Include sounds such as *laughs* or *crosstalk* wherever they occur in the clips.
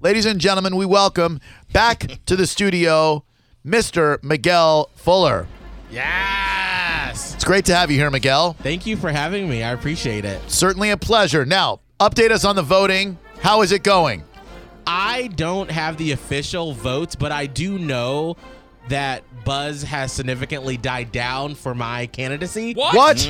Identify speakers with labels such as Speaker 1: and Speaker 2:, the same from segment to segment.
Speaker 1: ladies and gentlemen, we welcome back to the studio Mr. Miguel Fuller.
Speaker 2: Yes.
Speaker 1: It's great to have you here, Miguel.
Speaker 2: Thank you for having me. I appreciate it.
Speaker 1: Certainly a pleasure. Now, update us on the voting. How is it going?
Speaker 2: I don't have the official votes, but I do know that buzz has significantly died down for my candidacy
Speaker 3: What?
Speaker 1: What?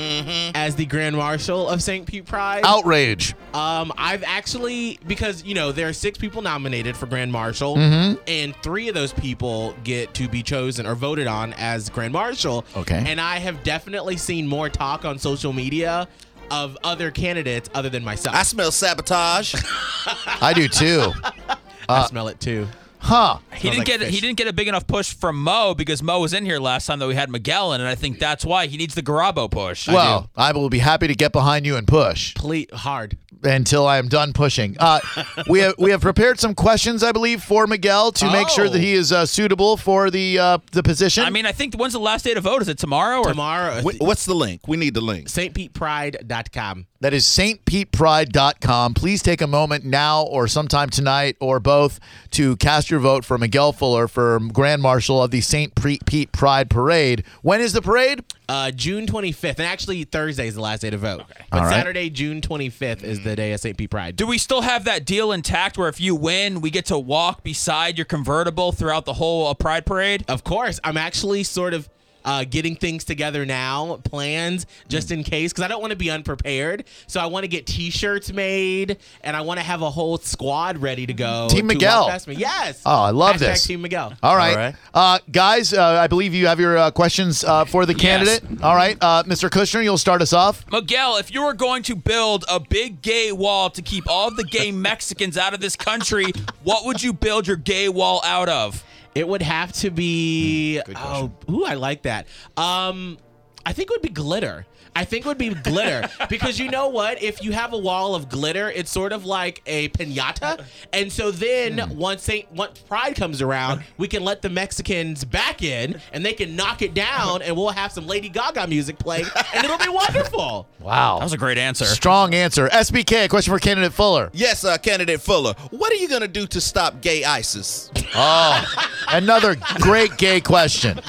Speaker 2: as the Grand Marshal of St. Pete Pride.
Speaker 1: Outrage.
Speaker 2: Um, I've actually because you know there are six people nominated for Grand Marshal,
Speaker 1: Mm-hmm.
Speaker 2: and three of those people get to be chosen or voted on as Grand Marshal.
Speaker 1: Okay.
Speaker 2: And I have definitely seen more talk on social media of other candidates other than myself.
Speaker 4: I smell sabotage. *laughs*
Speaker 1: I do too. *laughs*
Speaker 2: I smell it too.
Speaker 1: Huh.
Speaker 3: He
Speaker 2: Smells
Speaker 3: didn't
Speaker 2: like
Speaker 3: get
Speaker 2: fish.
Speaker 3: he didn't get a big enough push from Mo because Mo was in here last time that we had Miguel in, and I think that's why he needs the Garabo push.
Speaker 1: Well, I will be happy to get behind you and push
Speaker 2: Ple- hard.
Speaker 1: until I am done pushing. Uh, we have we have prepared some questions, I believe, for Miguel to make sure
Speaker 2: Oh.
Speaker 1: that he is uh, suitable for the uh, the position.
Speaker 3: I mean, I think when's the last day to vote? Is it tomorrow or
Speaker 2: Tomorrow,
Speaker 4: Wh- What's the link? We need the link.
Speaker 2: stpetepride.com.
Speaker 1: That is stpetepride.com. Please take a moment now or sometime tonight or both to cast your vote for Miguel Fuller for Grand Marshal of the St. Pete Pride Parade. When is the parade?
Speaker 2: Uh, June 25th, and actually Thursday is the last day to vote. But
Speaker 1: All right.
Speaker 2: Saturday, June 25th, is the day of St. Pete Pride.
Speaker 3: do we still have that deal intact where if you win, we get to walk beside your convertible throughout the whole uh, Pride Parade?
Speaker 2: Of course, I'm actually sort of uh, getting things together now, plans just in case, because I don't want to be unprepared. So I want to get T-shirts made, and I want to have a whole squad ready to go.
Speaker 1: Team
Speaker 2: to
Speaker 1: Miguel.
Speaker 2: walk me. Yes.
Speaker 1: Oh, I love
Speaker 2: Hashtag
Speaker 1: this.
Speaker 2: Team Miguel.
Speaker 1: All right.
Speaker 4: All right.
Speaker 1: Uh, guys, uh, I believe you have your uh, questions uh, for the candidate. All right. Uh, Mr. Kushner, you'll start us off.
Speaker 3: Miguel, if you were going to build a big gay wall to keep all the gay *laughs* Mexicans out of this country, what would you build your gay wall out of?
Speaker 2: It would have to be.
Speaker 1: Hmm,
Speaker 2: oh, ooh, I like that. Um, I think it would be glitter. I think would be glitter because you know what? If you have a wall of glitter, it's sort of like a pinata, and so then
Speaker 1: Hmm.
Speaker 2: once Saint once Pride comes around, we can let the Mexicans back in, and they can knock it down, and we'll have some Lady Gaga music playing, and it'll be wonderful.
Speaker 1: Wow.
Speaker 3: That was a great answer.
Speaker 1: Strong answer. SBK, a question for candidate Fuller.
Speaker 4: Yes, uh, candidate Fuller. What are you gonna do to stop gay ISIS?
Speaker 1: Oh, another great gay question.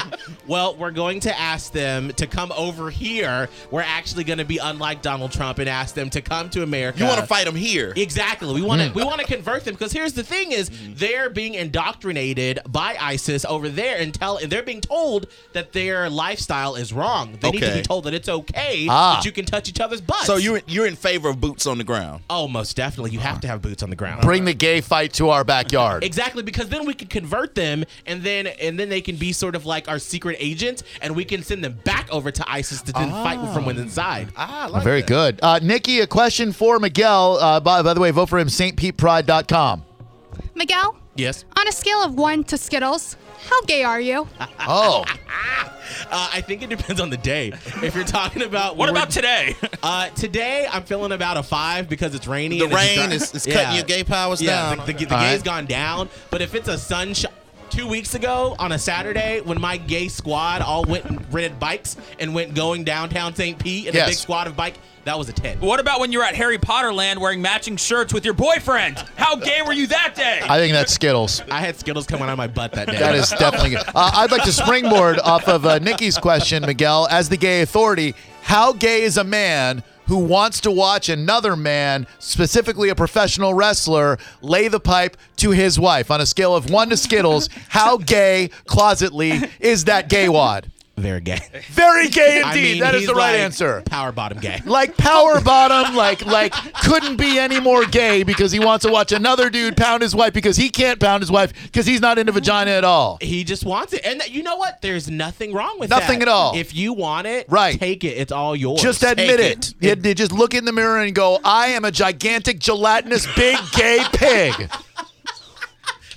Speaker 2: Well, we're going to ask them to come over here. We're actually going to be unlike Donald Trump and ask them to come to America.
Speaker 4: You want to fight them here?
Speaker 2: Exactly. We want to we want to convert them because here's the thing: is they're being indoctrinated by ISIS over there and tell and they're being told that their lifestyle is wrong. They need to be told that it's okay
Speaker 1: Ah.
Speaker 2: that you can touch each other's butts.
Speaker 4: So you're you're in favor of boots on the ground?
Speaker 2: oh, most definitely, you have to have boots on the ground.
Speaker 1: Bring the gay fight to our backyard.
Speaker 2: Exactly, because then we can convert them, and then and then they can be sort of like our secret agents, and we can send them back over to ISIS to then fight from inside.
Speaker 4: Ah, like
Speaker 1: Very
Speaker 4: that.
Speaker 1: good. Uh, Nikki, a question for Miguel. Uh, by, by the way, vote for him, stpetepride.com.
Speaker 5: Miguel,
Speaker 2: Yes.
Speaker 5: on a scale of one to Skittles, how gay are you? *laughs*
Speaker 1: Oh, *laughs*
Speaker 2: Uh, I think it depends on the day. If you're talking about
Speaker 3: What about today? *laughs*
Speaker 2: Uh, today I'm feeling about a five because it's rainy.
Speaker 4: The
Speaker 2: and it's
Speaker 4: rain
Speaker 2: dry-
Speaker 4: is, is cutting your gay powers
Speaker 2: Yeah,
Speaker 4: down.
Speaker 2: the, the, the
Speaker 1: All
Speaker 2: gay's
Speaker 1: right.
Speaker 2: gone down. But if it's a sunshine. Two weeks ago on a Saturday, when my gay squad all went and rented bikes and went going downtown St. Pete in
Speaker 1: Yes.
Speaker 2: a big squad of bike, that was a 10.
Speaker 3: what about when you're at Harry Potter Land wearing matching shirts with your boyfriend? How gay were you that day?
Speaker 1: I think that's Skittles.
Speaker 2: I had Skittles coming out of my butt that day.
Speaker 1: That is definitely good. Uh, I'd like to springboard off of uh, Nikki's question, Miguel, as the gay authority. How gay is a man who wants to watch another man, specifically a professional wrestler, lay the pipe to his wife? On a scale of one to Skittles, how gay, closetly, is that gay wad?
Speaker 2: Very gay. *laughs*
Speaker 1: Very gay
Speaker 2: I
Speaker 1: indeed.
Speaker 2: mean,
Speaker 1: that is the right
Speaker 2: like
Speaker 1: answer.
Speaker 2: Power bottom gay.
Speaker 1: Like power bottom, like like couldn't be any more gay because he wants to watch another dude pound his wife because he can't pound his wife because he's not into vagina at all.
Speaker 2: He just wants it, and that- you know what? There's nothing wrong with that.
Speaker 1: Nothing at all.
Speaker 2: If you want it,
Speaker 1: Right.
Speaker 2: take it. It's all yours.
Speaker 1: Just admit it. You, you just look in the mirror and go, I am a gigantic, gelatinous, big gay pig. *laughs*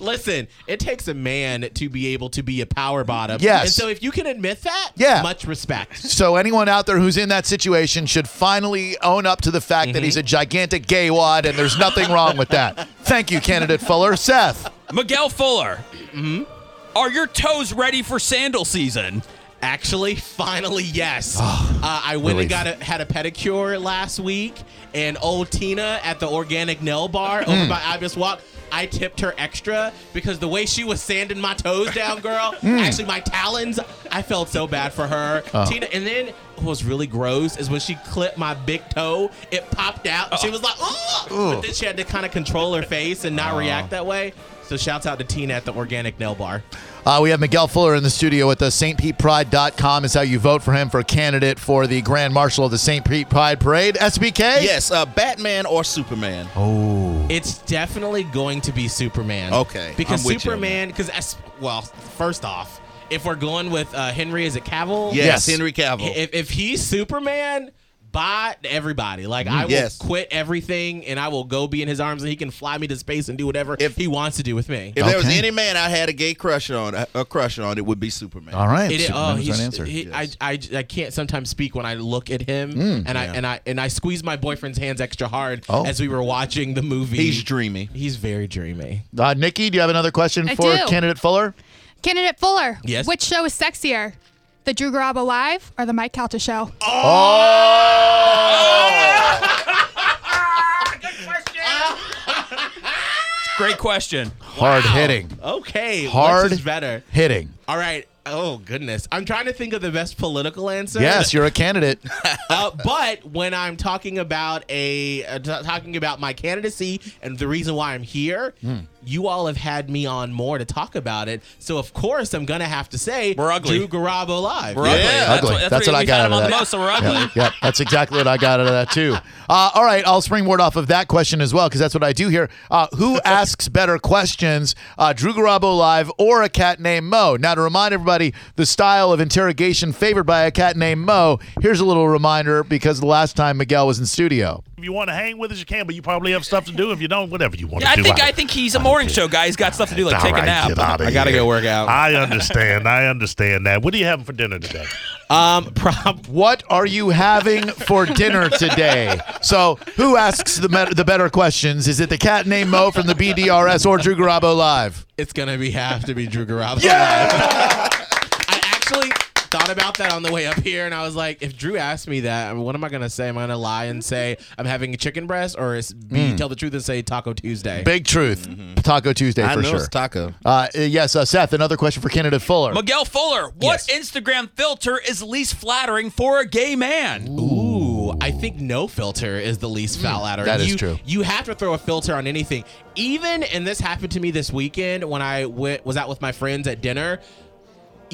Speaker 2: Listen, it takes a man to be able to be a power bottom.
Speaker 1: Yes.
Speaker 2: And so if you can admit that,
Speaker 1: Yeah.
Speaker 2: much respect.
Speaker 1: So anyone out there who's in that situation should finally own up to the fact that he's a gigantic gay wad, and there's nothing wrong with that. Thank you, candidate Fuller. Seth.
Speaker 3: Miguel Fuller. Hmm. Are your toes ready for sandal season?
Speaker 2: Actually, finally, yes. Ah, uh, I went
Speaker 1: relief.
Speaker 2: and got a, had a pedicure last week, and old Tina at the organic nail bar over mm. by Ibis Walk. I tipped her extra because the way she was sanding my toes down, girl, *laughs* mm. actually my talons, I felt so bad for her. Oh. Tina, and then what was really gross is when she clipped my big toe, it popped out. And she was like, Ugh! Oh. but then she had to kind of control her face and not oh. react that way. So shouts out to Tina at the organic nail bar.
Speaker 1: Uh, we have Miguel Fuller in the studio with us. StPetePride.com is how you vote for him for a candidate for the Grand Marshal of the St. Pete Pride Parade. SBK?
Speaker 4: Yes, uh, Batman or Superman.
Speaker 1: Oh.
Speaker 2: It's definitely going to be Superman.
Speaker 4: Okay,
Speaker 2: Because
Speaker 4: I'm with you on
Speaker 2: Superman, because, well, first off, if we're going with uh, Henry, is it Cavill?
Speaker 4: Yes,
Speaker 1: Yes.
Speaker 4: Henry Cavill.
Speaker 2: If, if he's Superman, buy everybody. Like, I will
Speaker 4: Yes.
Speaker 2: quit everything and I will go be in his arms and he can fly me to space and do whatever
Speaker 4: If-
Speaker 2: he wants to do with me.
Speaker 4: if there was any man I had a gay crush on, a a crush on, it would be Superman.
Speaker 1: All right.
Speaker 2: It is, oh,
Speaker 1: Superman was
Speaker 2: he's,
Speaker 1: answer.
Speaker 2: he,
Speaker 4: Yes.
Speaker 2: I, I, I can't sometimes speak when I look at him,
Speaker 1: Mm.
Speaker 2: and I and I and I squeeze my boyfriend's hands extra hard
Speaker 1: Oh.
Speaker 2: as we were watching the movie.
Speaker 4: He's dreamy.
Speaker 2: He's very dreamy.
Speaker 1: Uh, Nikki, do you have another question
Speaker 5: I
Speaker 1: for
Speaker 5: do.
Speaker 1: candidate Fuller?
Speaker 5: Candidate Fuller.
Speaker 2: Yes?
Speaker 5: Which show is sexier? The Drew Garabo Live or the Mike Calta Show? Oh!
Speaker 3: Great question.
Speaker 1: Hard hitting.
Speaker 2: Okay,
Speaker 1: Hard
Speaker 2: which is better.
Speaker 1: Hitting.
Speaker 2: All right. Oh goodness, I'm trying to think of the best political answer.
Speaker 1: Yes, you're a candidate. *laughs*
Speaker 2: Uh, but when I'm talking about a uh, t- talking about my candidacy and the reason why I'm here,
Speaker 1: Hmm.
Speaker 2: You all have had me on more to talk about it. So of course I'm gonna have to say
Speaker 3: We're ugly.
Speaker 2: Drew Garabo live.
Speaker 3: We're ugly. That's
Speaker 1: ugly.
Speaker 3: what, that's
Speaker 1: That's
Speaker 3: what,
Speaker 1: what I
Speaker 3: we've
Speaker 1: got
Speaker 3: had
Speaker 1: out
Speaker 3: him
Speaker 1: of
Speaker 3: on the
Speaker 1: that.
Speaker 3: most, so we're ugly.
Speaker 1: Yep, yep, that's exactly what I got out of that too. Uh, all right, I'll springboard off of that question as well because that's what I do here. Uh, who *laughs* asks better questions, uh, Drew Garabo live or a cat named Mo? Now, to remind everybody, the style of interrogation favored by a cat named Mo. Here's a little reminder because the last time Miguel was in studio.
Speaker 6: If you want to hang with us, you can, but you probably have stuff to do. If you don't, whatever you want
Speaker 3: Yeah, I
Speaker 6: to do.
Speaker 3: I think I think he's a morning show guy. He's got stuff to do, like
Speaker 6: All
Speaker 3: take a nap.
Speaker 2: I gotta go work out.
Speaker 6: I understand. I understand that. What are you having for dinner today? *laughs*
Speaker 2: Um, prob-
Speaker 1: What are you having for dinner today? So, who asks the met- the better questions? Is it the cat named Mo from the BDRS or Drew Garabo live?
Speaker 2: it's gonna be have to be Drew Garabo. Yeah. I actually *laughs* thought about that on the way up here, and I was like, if Drew asked me that, I mean, what am I gonna say? Am I gonna lie and say I'm having a chicken breast, or is be tell the truth and say Taco Tuesday?
Speaker 1: Big truth. Taco Tuesday
Speaker 4: I
Speaker 1: for
Speaker 4: know
Speaker 1: sure.
Speaker 4: it's taco.
Speaker 1: Uh, yes, uh, Seth, another question for candidate Fuller.
Speaker 3: Miguel Fuller, what
Speaker 2: Yes.
Speaker 3: Instagram filter is least flattering for a gay man?
Speaker 2: Ooh, I think no filter is the least foul adder.
Speaker 1: that is
Speaker 2: you,
Speaker 1: true.
Speaker 2: You have to throw a filter on anything. Even, and this happened to me this weekend when I went, was out with my friends at dinner.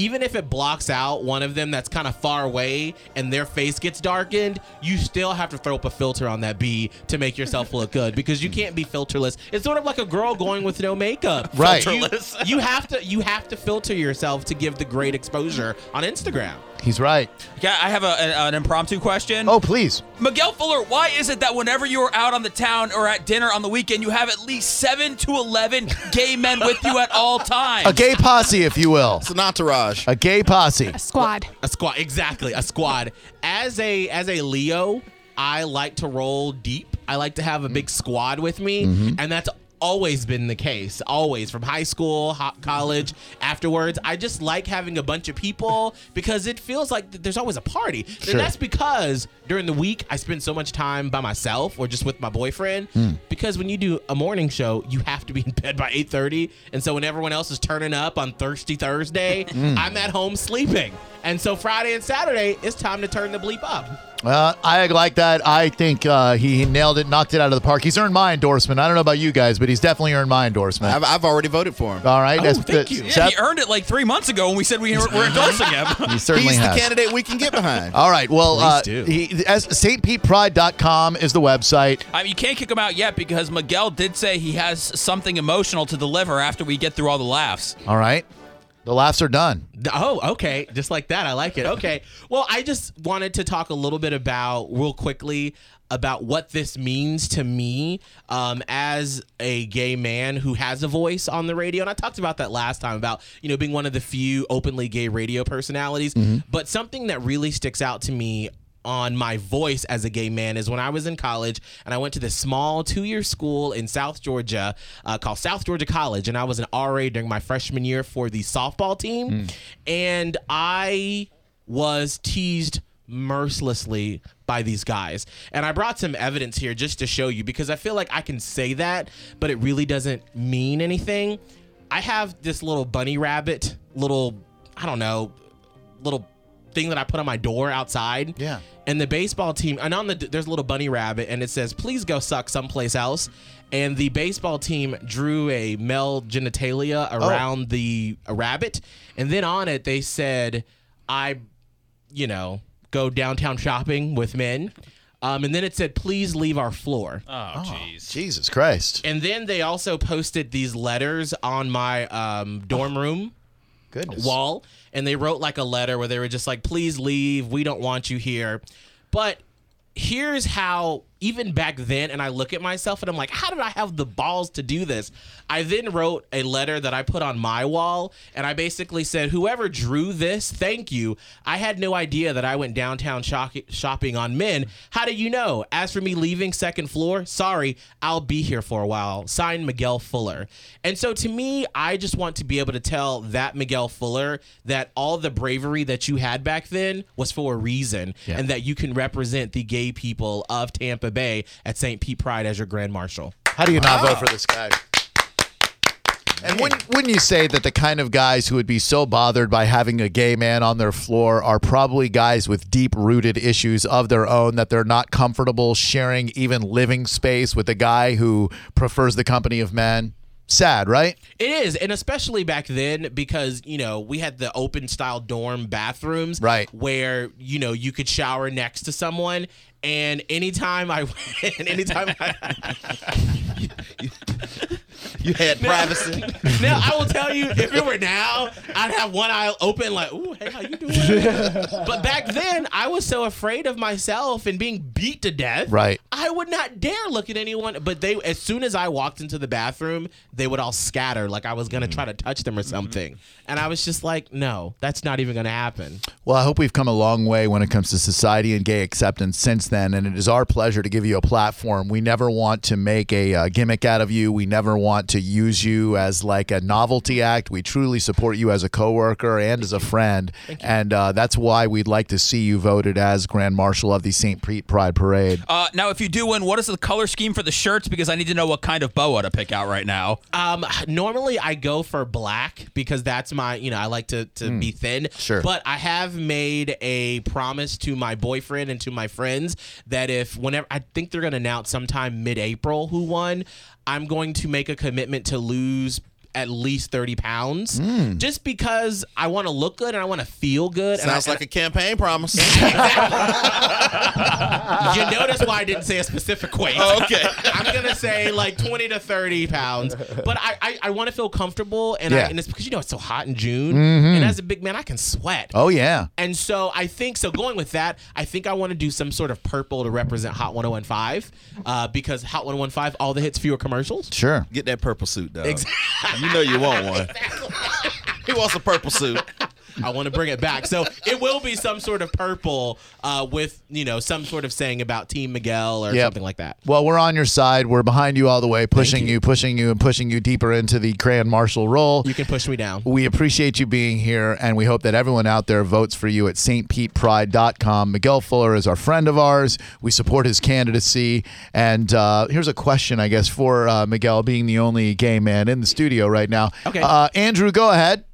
Speaker 2: Even if it blocks out one of them that's kind of far away and their face gets darkened, you still have to throw up a filter on that B to make yourself look good because you can't be filterless. It's sort of like a girl going with no makeup. *laughs*
Speaker 1: Right.
Speaker 2: You, you have to you have to filter yourself to give the great exposure on Instagram.
Speaker 1: He's right.
Speaker 3: Yeah, I have a, a- an impromptu question.
Speaker 1: Oh, please.
Speaker 3: Miguel Fuller, why is it that whenever you are out on the town or at dinner on the weekend, you have at least seven to eleven gay men with you at all times?
Speaker 1: A gay posse, if you will.
Speaker 4: It's an entourage.
Speaker 1: A gay posse.
Speaker 5: A squad.
Speaker 2: A squad, exactly. A squad. As a as a Leo, I like to roll deep. I like to have a big squad with me, mm-hmm. and that's always been the case. Always from high school, college, afterwards. I just like having a bunch of people because it feels like there's always a party.
Speaker 1: Sure.
Speaker 2: And that's because during the week I spend so much time by myself or just with my boyfriend. Hmm. Because when you do a morning show, you have to be *laughs* in bed by 8:30, and so when everyone else is turning up on Thirsty Thursday, hmm. I'm at home sleeping. And so Friday and Saturday, it's time to turn the bleep up.
Speaker 1: Uh, I like that. I think uh, he nailed it, knocked it out of the park. He's earned my endorsement. I don't know about you guys, but he's definitely earned my endorsement.
Speaker 4: I've, I've already voted for him.
Speaker 1: All right.
Speaker 2: Oh, thank
Speaker 1: that's-
Speaker 2: you.
Speaker 3: Yeah,
Speaker 1: Seth,
Speaker 3: he earned it like three months ago when we said we were, were endorsing him. *laughs*
Speaker 1: he certainly
Speaker 4: He's the candidate we can get behind.
Speaker 1: All right. Well, uh,
Speaker 2: Please do.
Speaker 1: he, as stpetepride.com is the website.
Speaker 3: I mean, you can't kick him out yet because Miguel did say he has something emotional to deliver after we get through all the laughs.
Speaker 1: All right. The laughs are done.
Speaker 2: Oh, okay. Just like that. I like it. Okay. Well, I just wanted to talk a little bit about, real quickly, about what this means to me um, as a gay man who has a voice on the radio. And I talked about that last time about, you know, being one of the few openly gay radio personalities. But something that really sticks out to me on my voice as a gay man is when I was in college and I went to this small two year school in South Georgia uh, called South Georgia College. And I was an RA during my freshman year for the softball team. And I was teased mercilessly by these guys. And I brought some evidence here just to show you because I feel like I can say that, but it really doesn't mean anything. I have this little bunny rabbit, little, I don't know, little thing that I put on my door outside.
Speaker 1: Yeah.
Speaker 2: And the baseball team, and on the there's a little bunny rabbit, and it says, "Please go suck someplace else." And the baseball team drew a male genitalia around the a rabbit, and then on it they said, "I, you know, go downtown shopping with men." Um, and then it said, "Please leave our floor."
Speaker 3: Oh, jeez.
Speaker 1: Jesus Christ.
Speaker 2: And then they also posted these letters on my um, dorm room
Speaker 1: Goodness.
Speaker 2: wall and they wrote like a letter where they were just like please leave we don't want you here but here's how even back then and i look at myself and i'm like how did i have the balls to do this? I then wrote a letter that i put on my wall and i basically said whoever drew this thank you. I had no idea that i went downtown shopping on men how do you know? As for me leaving second floor sorry i'll be here for a while. Signed miguel fuller. And so to me i just want to be able to tell that miguel fuller that all the bravery that you had back then was for a reason and that you can represent the gay people of tampa bay at st pete pride as your grand marshal
Speaker 1: How do you not vote for this guy? And wouldn't, wouldn't you say that the kind of guys who would be so bothered by having a gay man on their floor are probably guys with deep rooted issues of their own that they're not comfortable sharing even living space with a guy who prefers the company of men? Sad, right?
Speaker 2: It is, and especially back then because you know we had the open style dorm bathrooms,
Speaker 1: Right.
Speaker 2: Where you know you could shower next to someone, and anytime I *laughs* went, anytime I, *laughs*
Speaker 4: You had privacy. *laughs*
Speaker 2: now I will tell you, if it were now, I'd have one eye open, like, "Ooh, hey, how you doing?" *laughs* but back then, I was so afraid of myself and being beat to death,
Speaker 1: Right.
Speaker 2: I would not dare look at anyone. But they, as soon as I walked into the bathroom, they would all scatter, like I was gonna try to touch them or something. And I was just like, "No, that's not even gonna happen."
Speaker 1: Well, I hope we've come a long way when it comes to society and gay acceptance since then, and it is our pleasure to give you a platform. We never want to make a uh, gimmick out of you. We never want to use you as like a novelty act. We truly support you as a coworker and as a friend, and uh, that's why we'd like to see you voted as Grand Marshal of the St. Pete Pride Parade.
Speaker 3: Uh, now, if you do win, what is the color scheme for the shirts? Because I need to know what kind of boa to pick out right now.
Speaker 2: Um, normally I go for black because that's my, you know, I like to, to be thin.
Speaker 1: Sure.
Speaker 2: But I have made a promise to my boyfriend and to my friends that if whenever I think they're going to announce sometime mid-April who won, I'm going to make a commitment to lose at least 30 pounds just because I want to look good and I want to feel good. and I-
Speaker 4: Sounds like a campaign promise. *laughs*
Speaker 2: you notice why I didn't say a specific weight.
Speaker 4: okay. *laughs*
Speaker 2: I'm gonna say like 20 to 30 pounds, but I I, I want to feel comfortable, and, I, and it's because you know it's so hot in June, and as a big man, I can sweat.
Speaker 1: Oh yeah,
Speaker 2: And so I think so. Going with that, I think I want to do some sort of purple to represent Hot 1015, uh, because Hot 1015 all the hits, fewer commercials.
Speaker 1: sure.
Speaker 4: Get that purple suit, though.
Speaker 2: Exactly. *laughs*
Speaker 4: You know you want one. *laughs* he wants a purple suit.
Speaker 2: I want to bring it back. So it will be some sort of purple uh, with you know some sort of saying about Team Miguel or
Speaker 1: Yep.
Speaker 2: something like that.
Speaker 1: Well, we're on your side. We're behind you all the way, pushing
Speaker 2: you.
Speaker 1: you, pushing you, and pushing you deeper into the Grand Marshal role.
Speaker 2: You can push me down.
Speaker 1: We appreciate you being here, and we hope that everyone out there votes for you at stpetepride.com. Miguel Fuller is our friend of ours. We support his candidacy. And uh, here's a question, I guess, for uh, Miguel, being the only gay man in the studio right now.
Speaker 2: Okay.
Speaker 1: Uh, Andrew, go ahead.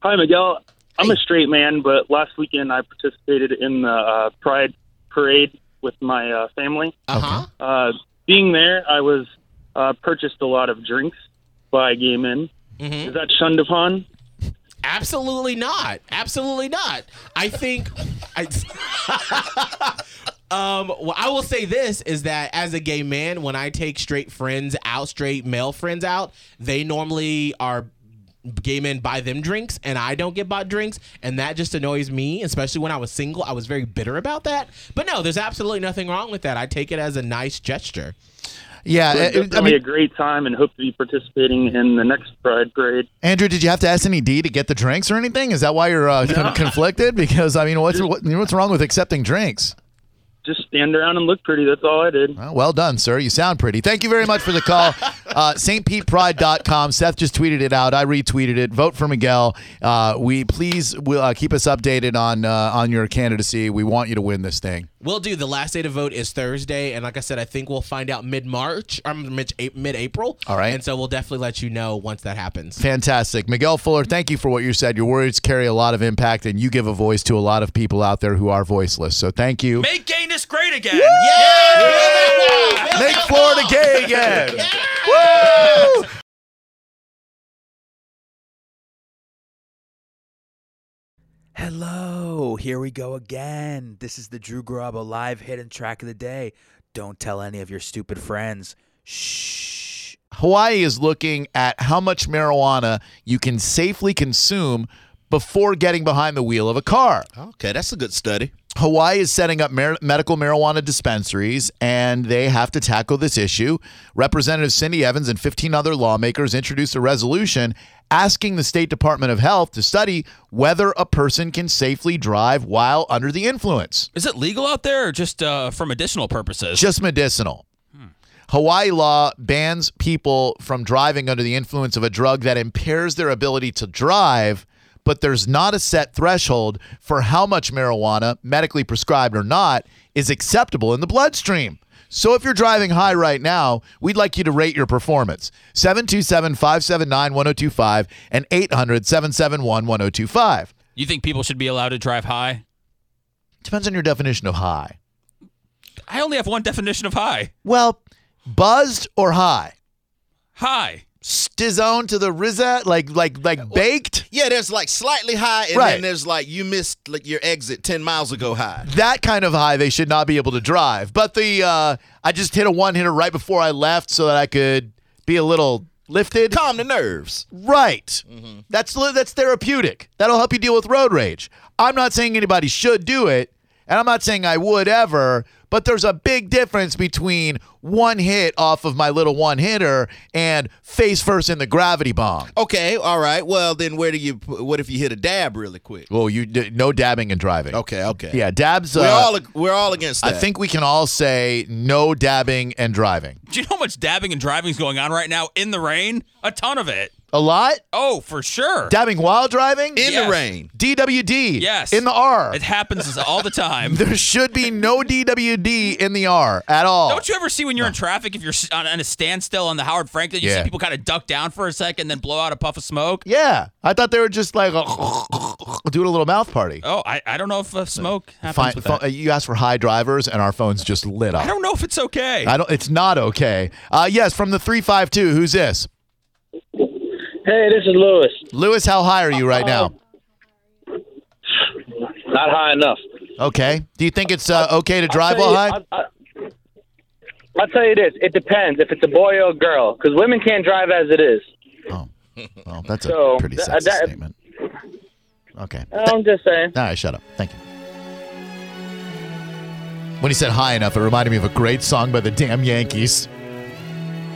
Speaker 7: Hi, Miguel. I'm a straight man, but last weekend I participated in the uh, Pride Parade with my uh, family.
Speaker 2: Uh huh.
Speaker 7: Uh, being there, I was uh, purchased a lot of drinks by gay men. Is that shunned upon?
Speaker 2: Absolutely not. Absolutely not. I think I *laughs* Um, well, I will say this is that as a gay man, when I take straight friends out, straight male friends out, they normally are gay men buy them drinks and I don't get bought drinks and that just annoys me especially when I was single I was very bitter about that but no there's absolutely nothing wrong with that I take it as a nice gesture
Speaker 1: Yeah.
Speaker 7: It was
Speaker 1: uh, I
Speaker 7: definitely a great time and hope to be participating in the next Pride Parade.
Speaker 1: Andrew, did you have to ask any D to get the drinks or anything? Is that why you're uh, con- conflicted? *laughs* Because, I mean, what's, what, what's wrong with accepting drinks?
Speaker 7: Just stand around and look pretty. That's all I did.
Speaker 1: Well, well done, sir. You sound pretty. Thank you very much for the call. *laughs* Uh, StPetePride.com. Seth just tweeted it out. I retweeted it. Vote for Miguel. Uh, we please will uh, keep us updated on uh, on your candidacy. We want you to win this thing.
Speaker 2: We'll do. The last day to vote is Thursday, and like I said, I think we'll find out mid March or mid April.
Speaker 1: All right.
Speaker 2: and so we'll definitely let you know once that happens.
Speaker 1: Fantastic. Miguel Fuller, thank you for what you said. Your words carry a lot of impact, and you give a voice to a lot of people out there who are voiceless. So thank you.
Speaker 3: Make gayness great again.
Speaker 1: Make Florida gay again. Woo!
Speaker 8: Hello, here we go again. This is the Drew Garabo live hidden track of the day. Don't tell any of your stupid friends. Shh.
Speaker 1: Hawaii is looking at how much marijuana you can safely consume before getting behind the wheel of a car.
Speaker 4: Okay, that's a good study.
Speaker 1: Hawaii is setting up mar- medical marijuana dispensaries and they have to tackle this issue. Representative Cindy Evans and 15 other lawmakers introduced a resolution asking the State Department of Health to study whether a person can safely drive while under the influence.
Speaker 3: Is it legal out there or just uh, for medicinal purposes?
Speaker 1: Just medicinal. Hawaii law bans people from driving under the influence of a drug that impairs their ability to drive, but there's not a set threshold for how much marijuana, medically prescribed or not, is acceptable in the bloodstream. So if you're driving high right now, we'd like you to rate your performance. 727 579 1025 and 800 771 1025.
Speaker 3: you think people should be allowed to drive high?
Speaker 1: Depends on your definition of high.
Speaker 3: I only have one definition of high.
Speaker 1: Well, buzzed or high?
Speaker 3: High.
Speaker 1: Stizone to the Rizza, like like like baked.
Speaker 4: Yeah, there's like slightly high, and
Speaker 1: Right.
Speaker 4: then there's like you missed like your exit ten miles ago high.
Speaker 1: That kind of high they should not be able to drive. But the uh, I just hit a one hitter right before I left so that I could be a little lifted.
Speaker 4: Calm the nerves.
Speaker 1: Right. That's that's therapeutic. That'll help you deal with road rage. I'm not saying anybody should do it, and I'm not saying I would ever, but there's a big difference between one hit off of my little one hitter and face first in the gravity bomb.
Speaker 4: Okay, all right. Well, then where do you? What if you hit a dab really quick?
Speaker 1: Well, you no dabbing and driving.
Speaker 4: Okay, okay.
Speaker 1: Yeah, dabs.
Speaker 4: we're
Speaker 1: uh,
Speaker 4: all we're all against that.
Speaker 1: I think we can all say no dabbing and driving.
Speaker 3: Do you know how much dabbing and driving is going on right now in the rain? A ton of it.
Speaker 1: A lot?
Speaker 3: Oh, for sure.
Speaker 1: Dabbing while driving?
Speaker 4: in
Speaker 3: Yes.
Speaker 4: the rain.
Speaker 1: DWD.
Speaker 3: Yes.
Speaker 1: In the R.
Speaker 3: It happens *laughs* all the time.
Speaker 1: There should be no DWD in the R at all.
Speaker 3: Don't you ever see when you're in traffic, if you're on, on a standstill on the Howard Franklin, you
Speaker 1: Yeah.
Speaker 3: see people kind of duck down for a second, then blow out a puff of smoke?
Speaker 1: Yeah. I thought they were just like *laughs* doing a little mouth party.
Speaker 3: Oh, I, I don't know if uh, smoke happens
Speaker 1: Fine,
Speaker 3: with
Speaker 1: phone- you asked for high drivers, and our phones just lit up.
Speaker 3: I don't know if it's okay.
Speaker 1: I don't. It's not okay. Uh, yes, from the three five two. Who's this?
Speaker 7: Hey, this is Lewis.
Speaker 1: Lewis, how high are you right now?
Speaker 7: Not high enough.
Speaker 1: Okay. Do you think it's uh, okay to drive while high?
Speaker 7: I, I, I'll tell you this. It depends if it's a boy or a girl, because women can't drive as it is.
Speaker 1: Oh, well, that's a pretty
Speaker 7: th-
Speaker 1: sexist
Speaker 7: that-
Speaker 1: statement. Okay.
Speaker 7: I'm just saying.
Speaker 1: All right, shut up. Thank you. When he said high enough, it reminded me of a great song by the damn Yankees.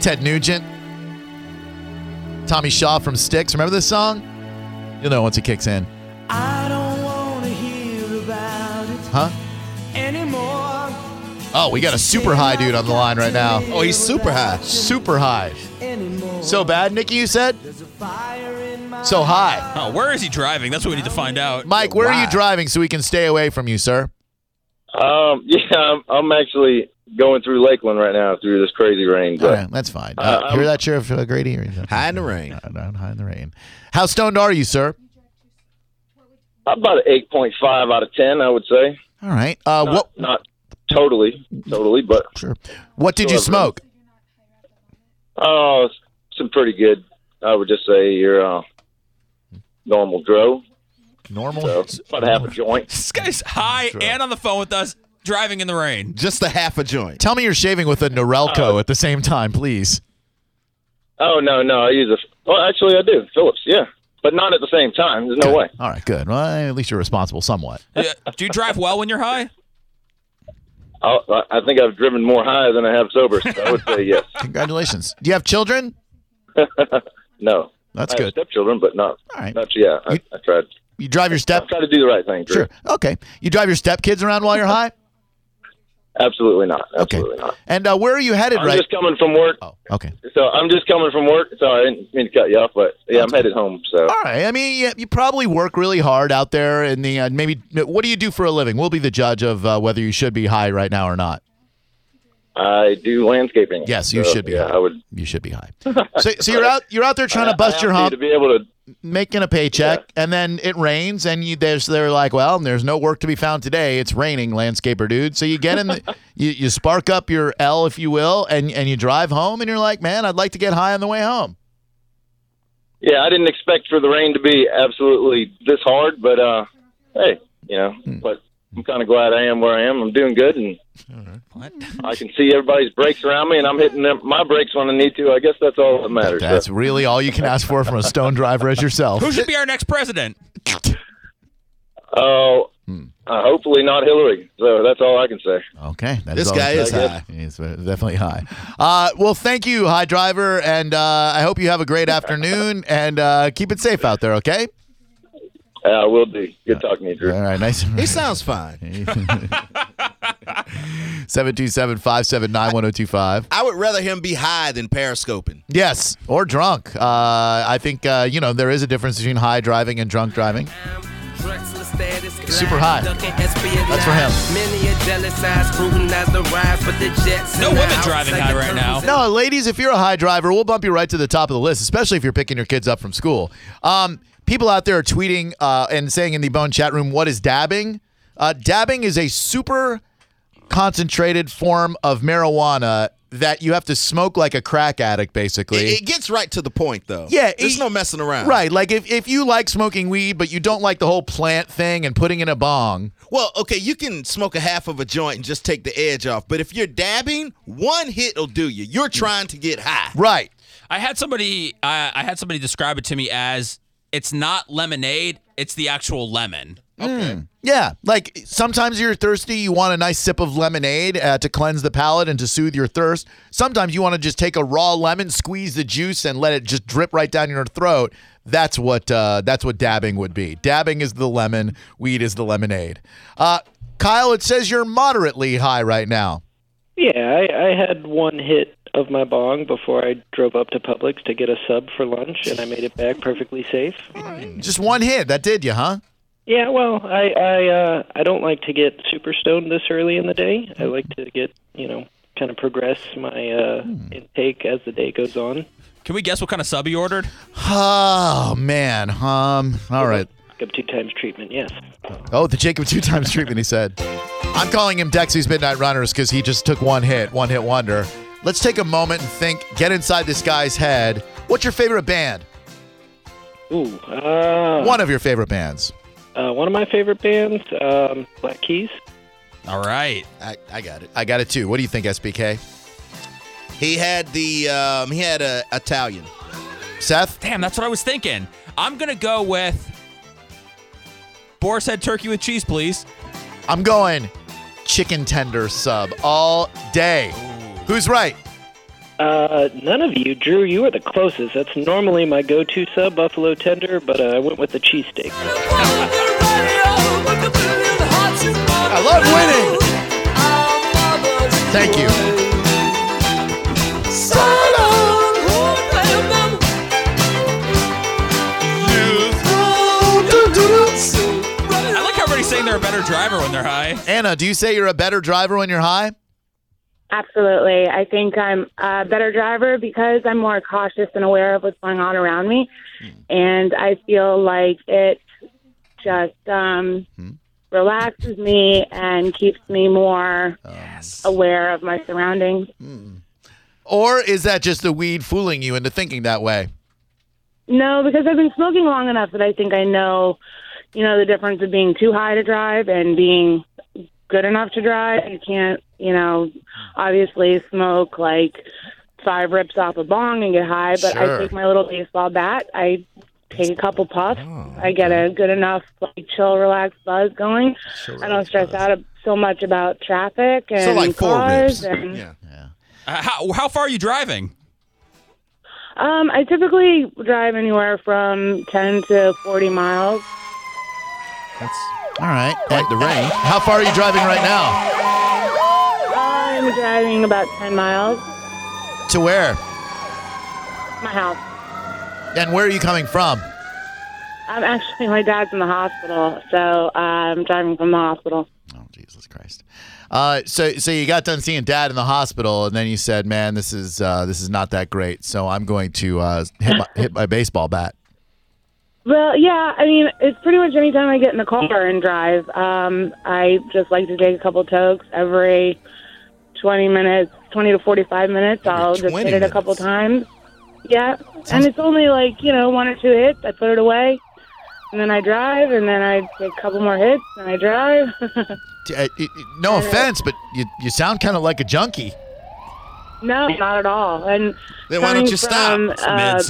Speaker 1: Ted Nugent, Tommy Shaw from Styx. Remember this song? You'll know once it kicks in.
Speaker 8: I don't want to hear about it
Speaker 1: Huh?
Speaker 8: anymore.
Speaker 1: Oh, we got a super high dude on the line right now.
Speaker 4: Oh, he's super high.
Speaker 1: Super high.
Speaker 8: Anymore.
Speaker 1: So bad, Nikki, you said?
Speaker 8: There's a fire in my
Speaker 1: So high.
Speaker 3: oh, where is he driving? That's what we need to find out.
Speaker 1: Mike, where are you driving so we can stay away from you, sir?
Speaker 9: Um, *laughs* yeah, I'm, I'm actually going through Lakeland right now through this crazy rain.
Speaker 1: All
Speaker 9: But
Speaker 1: right, that's fine. Uh,
Speaker 9: Uh,
Speaker 1: hear that, Sheriff uh, Grady? Or-
Speaker 4: High in the rain.
Speaker 1: High in the rain. How stoned are you, sir?
Speaker 9: about an 8.5 out of 10, I would say.
Speaker 1: All right. Uh,
Speaker 9: Not,
Speaker 1: what?
Speaker 9: not totally, totally, but
Speaker 1: Sure. What did you
Speaker 9: Still have room.
Speaker 1: smoke?
Speaker 9: oh, some pretty good. I would just say you're uh, normal dro.
Speaker 1: Normal.
Speaker 9: So about half a joint. *laughs*
Speaker 3: This guy's high and on the phone with us, driving in the rain.
Speaker 4: Just a half a joint.
Speaker 1: Tell me you're shaving with a Norelco at the same time, please.
Speaker 9: Oh no, no, I use a. Well, actually, I do Philips. Yeah, but not at the same time. There's no way.
Speaker 1: All right, good. Well, at least you're responsible somewhat.
Speaker 3: Uh, Do you drive well when you're high?
Speaker 9: I, I think I've driven more high than I have sober. So I would say yes. *laughs*
Speaker 1: Congratulations. Do you have children? *laughs*
Speaker 9: No,
Speaker 1: That's
Speaker 9: I have
Speaker 1: good.
Speaker 9: stepchildren, but not.
Speaker 1: All right.
Speaker 9: Not yeah. I,
Speaker 1: You-
Speaker 9: I tried.
Speaker 1: You drive your step.
Speaker 9: I try to do the right thing. Drew.
Speaker 1: Sure. Okay. You drive your step kids around while you're high.
Speaker 9: Absolutely not.
Speaker 1: Okay.
Speaker 9: Not.
Speaker 1: And uh, where are you headed right now?
Speaker 9: I'm
Speaker 1: right?
Speaker 9: just coming from work.
Speaker 1: Oh, okay.
Speaker 9: So I'm just coming from work. Sorry, I didn't mean to cut you off, but yeah, I'm headed home. So
Speaker 1: All right. I mean, yeah, you probably work really hard out there in the uh, maybe. What do you do for a living? We'll be the judge of uh, whether you should be high right now or not.
Speaker 9: I do landscaping.
Speaker 1: Yes, you
Speaker 9: So,
Speaker 1: should be.
Speaker 9: Yeah,
Speaker 1: high.
Speaker 9: I would.
Speaker 1: You should be high. *laughs* So, so you're out. You're out there trying to bust
Speaker 9: I
Speaker 1: your hump,
Speaker 9: to be able to.
Speaker 1: Making a paycheck, and then it rains, and you there's they're like, well, there's no work to be found today. It's raining, landscaper dude. So you get in, the, *laughs* you you spark up your L, if you will, and and you drive home, and you're like, man, I'd like to get high on the way home.
Speaker 9: Yeah, I didn't expect for the rain to be absolutely this hard, but uh, hey, you know,
Speaker 1: Hmm.
Speaker 9: but I'm kind of glad I am where I am. I'm doing good, and
Speaker 3: What?
Speaker 9: I can see everybody's brakes around me, and I'm hitting them, my brakes when I need to. I guess that's all that matters.
Speaker 1: That's really all you can ask for from a stone driver as yourself.
Speaker 3: Who should be our next president?
Speaker 9: Oh,
Speaker 1: Hmm.
Speaker 9: uh, hopefully not Hillary. So that's all I can say.
Speaker 1: Okay, that
Speaker 4: This
Speaker 1: all
Speaker 4: guy is high.
Speaker 1: He's uh, definitely high. Uh, well, thank you, high driver, and uh, I hope you have a great afternoon and uh, keep it safe out there. Okay.
Speaker 9: Uh, will do. Good talking to you, Drew.
Speaker 1: All right. Nice.
Speaker 4: He sounds fine. *laughs*
Speaker 1: 727-579-1025.
Speaker 4: I would rather him be high than periscoping.
Speaker 1: Yes, or drunk. Uh, I think uh, you know there is a difference between high driving and drunk driving.
Speaker 10: Super high.
Speaker 1: That's for him.
Speaker 3: No women driving high right now.
Speaker 1: No, ladies, if you're a high driver, we'll bump you right to the top of the list, especially if you're picking your kids up from school. Um, people out there are tweeting uh, and saying in the Bone chat room, "What is dabbing?" Uh, dabbing is a super concentrated form of marijuana that you have to smoke like a crack addict, basically.
Speaker 4: It, it gets right to the point, though.
Speaker 1: Yeah,
Speaker 4: there's
Speaker 1: it-
Speaker 4: no messing around.
Speaker 1: Right, like if, if you like smoking weed, but you don't like the whole plant thing and putting in a bong.
Speaker 4: Well, okay, you can smoke a half of a joint and just take the edge off, but if you're dabbing, one hit will do you. You're trying to get high.
Speaker 1: Right.
Speaker 3: I had somebody. I I had somebody describe it to me as it's not lemonade. It's the actual lemon.
Speaker 1: Yeah, like sometimes you're thirsty, you want a nice sip of lemonade uh, to cleanse the palate and to soothe your thirst. Sometimes you want to just take a raw lemon, squeeze the juice, and let it just drip right down your throat. That's what uh, that's what dabbing would be. Dabbing is the lemon, weed is the lemonade. Uh, Kyle, it says you're moderately high right now.
Speaker 10: Yeah, I, I had one hit of my bong before I drove up to Publix to get a sub for lunch, and I made it back perfectly safe.
Speaker 1: Just one hit, that did you, huh?
Speaker 10: Yeah, well, I I uh, I don't like to get super stoned this early in the day. I like to get you know kind of progress my uh, intake as the day goes on.
Speaker 3: Can we guess what kind of sub he ordered?
Speaker 1: Oh man, um, all right.
Speaker 10: Up two times treatment, yes.
Speaker 1: Oh, the Jacob two times treatment, he said. I'm calling him Dexy's Midnight Runners because he just took one hit, one hit wonder. Let's take a moment and think, get inside this guy's head. What's your favorite band?
Speaker 10: Ooh, uh,
Speaker 1: One of your favorite bands.
Speaker 10: uh, one of my favorite bands, um, Black Keys.
Speaker 3: All right.
Speaker 4: I, I got it.
Speaker 1: I got it too. What do you think, SBK?
Speaker 4: He had the um, he had a Italian.
Speaker 1: Seth?
Speaker 3: Damn, that's what I was thinking. I'm gonna go with boar's head turkey with cheese, please.
Speaker 1: I'm going chicken tender sub all day. Who's right?
Speaker 10: Uh, none of you, Drew. You are the closest. That's normally my go-to sub, buffalo tender, but uh, I went with the cheesesteak.
Speaker 1: I love winning. Thank you.
Speaker 3: I like how everybody's saying they're a better driver when they're high.
Speaker 1: Anna, do you say you're a better driver when you're high?
Speaker 11: Absolutely. I think I'm a better driver because I'm more cautious and aware of what's going on around me. Hmm. And I feel like it just um, hmm. relaxes me and keeps me more aware of my surroundings. Hmm.
Speaker 1: Or is that just the weed fooling you into thinking that way?
Speaker 11: No, because I've been smoking long enough that I think I know, you know, the difference of being too high to drive and being good enough to drive. You can't, you know, obviously smoke like five rips off a bong and get high, but
Speaker 1: Sure.
Speaker 11: I take my little baseball bat, I take a couple puffs, I get a good enough like chill, relaxed buzz going. I don't stress out so much about traffic and
Speaker 4: So like four
Speaker 11: cars
Speaker 4: rips.
Speaker 11: and
Speaker 4: Yeah.
Speaker 3: Uh, how, how far are you driving?
Speaker 11: um I typically drive anywhere from 10 to 40 miles.
Speaker 1: All right. Like the rain. How far are you driving right now?
Speaker 11: I'm driving about 10 miles.
Speaker 1: To where?
Speaker 11: My house.
Speaker 1: And where are you coming from?
Speaker 11: I'm actually, my dad's in the hospital, so uh, I'm driving from the hospital.
Speaker 1: Oh, Jesus Christ. Uh, so, so you got done seeing Dad in the hospital, and then you said, "Man, this is uh, this is not that great." So I'm going to uh, hit my, hit my baseball bat.
Speaker 11: Well, yeah, I mean, it's pretty much anytime I get in the car and drive. Um, I just like to take a couple tokes every 20 minutes, 20 to 45 minutes. I'll just
Speaker 4: 20
Speaker 11: hit it a couple times. Yeah, and it's only like, you know, one or two hits. I put it away, and then I drive, and then I take a couple more hits, and I drive. *laughs*
Speaker 1: Uh, no offense, but you you sound kind of like a junkie.
Speaker 11: no, not at all. And
Speaker 4: Then why don't you stop?
Speaker 11: uh,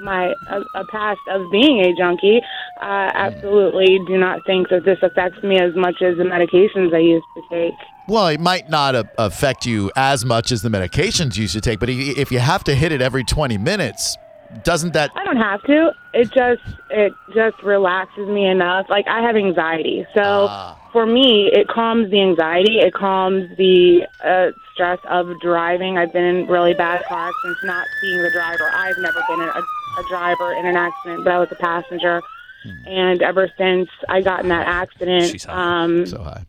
Speaker 11: my a, a past of being a junkie, I absolutely do not think that this affects me as much as the medications I used to take.
Speaker 1: Well, it might not a- affect you as much as the medications you should take, but if you have to hit it every 20 minutes, doesn't that?
Speaker 11: I don't have to. It just it just relaxes me enough. Like I have anxiety, so
Speaker 1: Ah.
Speaker 11: for me, it calms the anxiety. It calms the uh, stress of driving. I've been in really bad car accidents, not being the driver. I've never been a, a driver in an accident, but I was a passenger. And ever since I got in that accident,
Speaker 3: She's high.
Speaker 11: um,
Speaker 1: So high.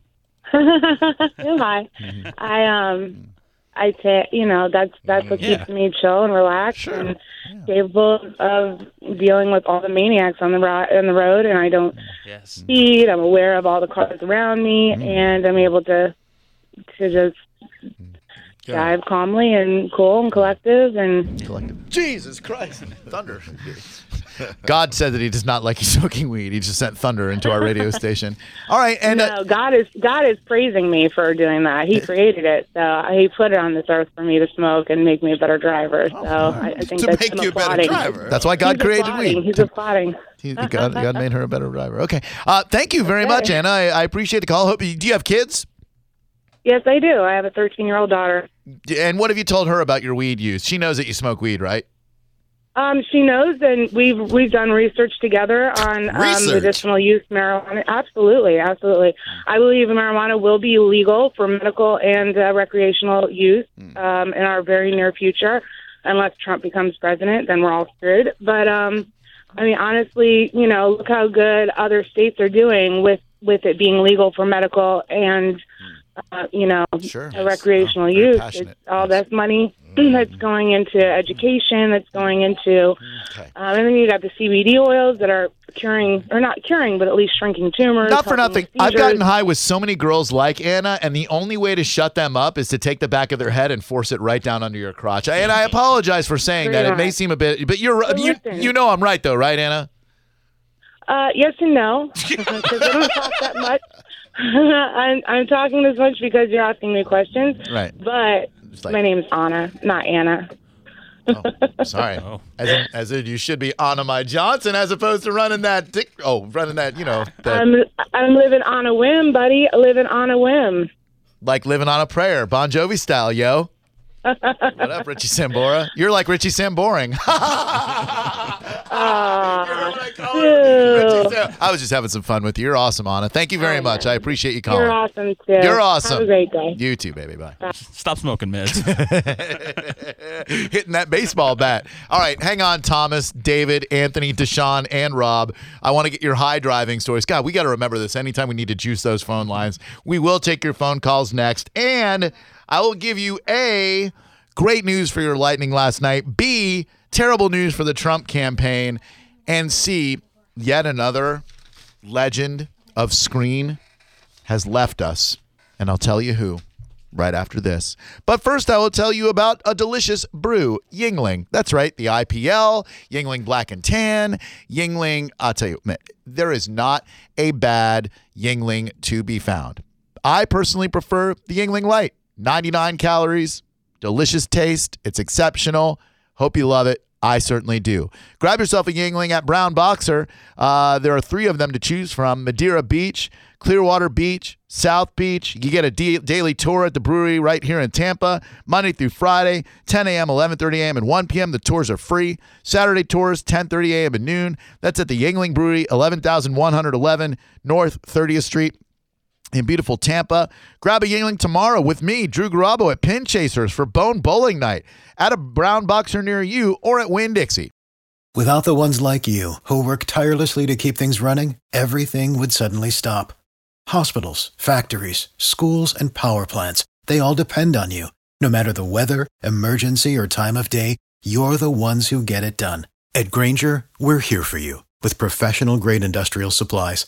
Speaker 1: *laughs*
Speaker 11: too high. *laughs* I um, I take you know that's that's what mm-hmm.
Speaker 3: Yeah.
Speaker 11: keeps me chill and relaxed and capable of dealing with all the maniacs on the ro- on the road. And I don't
Speaker 3: Yes.
Speaker 11: speed. I'm aware of all the cars around me, mm. and I'm able to to just mm. Drive calmly and cool and collective and
Speaker 1: Collective. Jesus Christ. Thunder. God said that he does not like you smoking weed. He just sent thunder into our radio *laughs* station. All right, and uh,
Speaker 11: no, God is God is praising me for doing that. He created it, so He put it on this earth for me to smoke and make me a better driver. So I, I think
Speaker 4: To
Speaker 11: that's
Speaker 4: make you a better
Speaker 11: applauding.
Speaker 4: driver.
Speaker 1: that's why God
Speaker 11: He's
Speaker 1: created
Speaker 11: applauding.
Speaker 1: weed.
Speaker 11: He's applauding.
Speaker 1: He- God, God *laughs* made her a better driver. Okay. Uh, thank you very much, Anna. I, I appreciate the call. Hope, do you have kids?
Speaker 11: Yes, I do. I have a 13 year old daughter.
Speaker 1: And what have you told her about your weed use? She knows that you smoke weed, right?
Speaker 11: Um, she knows, and we've we've done research together on um,
Speaker 4: Research?
Speaker 11: medicinal use marijuana. Absolutely, absolutely. I believe marijuana will be legal for medical and uh, recreational use um, in our very near future, unless Trump becomes president. Then we're all screwed. But um, I mean, honestly, you know, look how good other states are doing with with it being legal for medical and uh, you know
Speaker 1: Sure.
Speaker 11: recreational
Speaker 1: very
Speaker 11: use.
Speaker 1: passionate.
Speaker 11: It's all
Speaker 1: Yes.
Speaker 11: that's money *clears throat* that's going into education. That's going into
Speaker 1: Okay.
Speaker 11: um, and then you got the CBD oils that are curing, or not curing, but at least shrinking tumors.
Speaker 1: Not for nothing. I've gotten high with so many girls like Anna, and the only way to shut them up is to take the back of their head and force it right down under your crotch. And I apologize for saying that. It may seem a bit, but you're
Speaker 11: Well,
Speaker 1: you,
Speaker 11: listen.
Speaker 1: you know I'm right though, right, Anna?
Speaker 11: Uh, yes and no, *laughs* *laughs* don't talk that much. *laughs* I'm, I'm talking this much because you're asking me questions.
Speaker 1: Right.
Speaker 11: But
Speaker 1: It's like-
Speaker 11: my name's Anna, not Anna.
Speaker 1: Oh, sorry. *laughs* Oh. As in, as in, you should be Anna My Johnson as opposed to running that. Dick, oh, running that. You know, that,
Speaker 11: I'm I'm living on a whim, buddy. Living on a whim.
Speaker 1: like living on a prayer, Bon Jovi style, yo. What up, Richie Sambora? You're like Richie Samboring.
Speaker 11: Ew. *laughs* *laughs*
Speaker 1: I was just having some fun with you. You're awesome, Anna. Thank you very oh, much. I appreciate you calling.
Speaker 11: You're awesome too.
Speaker 1: You're awesome.
Speaker 11: Have a great day.
Speaker 1: You too, baby. Bye.
Speaker 3: Stop smoking mids. *laughs*
Speaker 1: Hitting that baseball bat. All right, hang on, Thomas, David, Anthony, Deshaun, and Rob. I want to get your high driving stories. God, we got to remember this. Anytime we need to juice those phone lines, we will take your phone calls next. And I will give you A, great news for your Lightning last night, B, terrible news for the Trump campaign, and C, yet another legend of screen has left us. And I'll tell you who right after this. But first, I will tell you about a delicious brew, Yuengling. That's right, the IPL, Yuengling Black and Tan, Yuengling. I'll tell you, there is not a bad Yuengling to be found. I personally prefer the Yuengling Light. 99 calories, delicious taste. It's exceptional. Hope you love it. I certainly do. Grab yourself a Yuengling at Brown Boxer. Uh, there are three of them to choose from Madeira Beach, Clearwater Beach, South Beach. You get a da- daily tour at the brewery right here in Tampa, Monday through Friday, 10 a.m., 11:30 a.m., and 1 p.m. The tours are free. Saturday tours, 10:30 a.m. and noon. That's at the Yuengling Brewery, 11,111 North 30th Street. In beautiful Tampa. Grab a Yuengling tomorrow with me, Drew Garabo, at Pin Chasers for Bone Bowling Night at a Brown Boxer near you or at Winn Dixie.
Speaker 12: Without the ones like you, who work tirelessly to keep things running, everything would suddenly stop. Hospitals, factories, schools, and power plants, they all depend on you. No matter the weather, emergency, or time of day, you're the ones who get it done. At Grainger, we're here for you with professional grade industrial supplies.